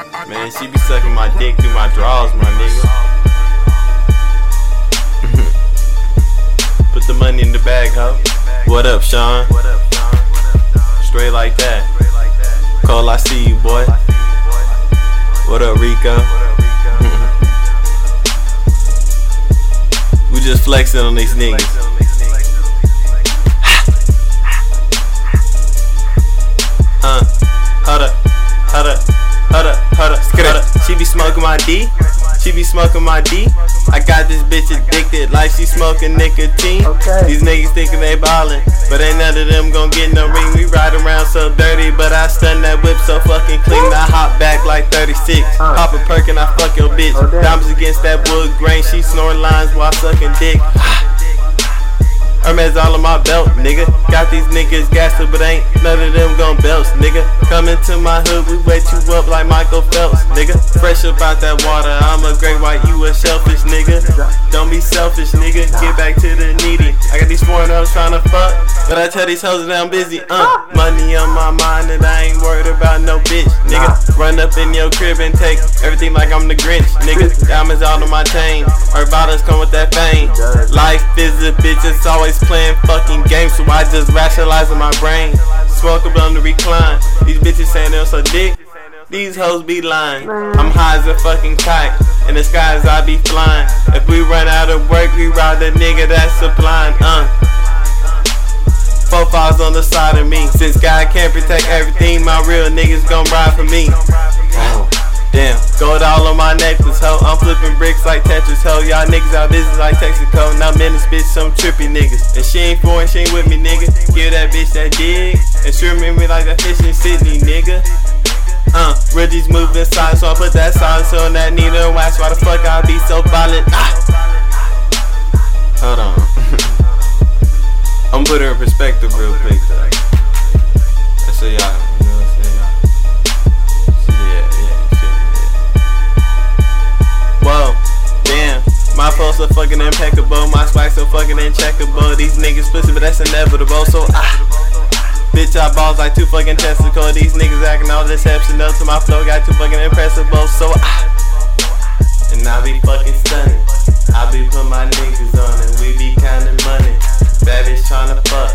Man, she be sucking my dick through my drawers, my nigga. Put the money in the bag, ho. What up, Sean? Straight like that. Call, I see you, boy. What up, Rico? we just flexing on these niggas. Uh, hold up, hold up, hold up, She be smoking my D. She be smoking my D. I got this bitch addicted like she smoking nicotine. Okay. These niggas thinking they ballin', but ain't none of them gon' get no ring. We ride around so dirty, but I stun that whip so fucking clean. I hop back like 36. Uh. Pop a perk and I fuck your bitch. Diamonds against that wood grain. She snoring lines while sucking dick. Hermes all on my belt, nigga. Got these niggas gassed up, but ain't none of them gon' belts, nigga. Coming to my hood, we wet you up like Michael Phelps, nigga. Fresh about that water, I'm a great white, you a shellfish, nigga. Don't be selfish, nigga. Get back to the needy. I got these foreign hoes trying to fuck, but I tell these hoes that I'm busy, uh. Money on my mind, and I ain't worried about no bitch. Run up in your crib and take everything like I'm the Grinch, nigga. Diamonds all on my chain, our bottles come with that fame. Life is a bitch, it's always playing fucking games, so I just rationalize in my brain. Smoke up on the recline. These bitches saying they're so dick. These hoes be lying. I'm high as a fucking kite. In the skies I be flying. If we run out of work, we ride the nigga that's supplying. Uh. Four files on the side of me. Since God can't protect everything, my real niggas gon' ride for me. Damn, gold all on my necklace, ho. I'm flipping bricks like Tetris, ho. Y'all niggas out business like Texaco. Now I'm in this bitch, some trippy niggas. And she ain't for and she ain't with me, nigga. Give that bitch that dig. And she remember me like that fish in Sydney, nigga. Uh, Reggie's moving side, so I put that silence on that needle and wax. Why the fuck I be so violent? Ah. Hold on. Putting her in perspective real quick, though. Let's y'all. You know what I'm saying? Yeah, yeah, yeah. Whoa, damn. My pulse so fucking impeccable. My swag so fucking uncheckable. These niggas pussy, but that's inevitable. So ah. Bitch, I balls like two fucking testicles. These niggas acting all exceptional to my flow. Got too fucking impressible. So ah. And I be fucking stunning. I be putting my niggas on it bad tryna fuck.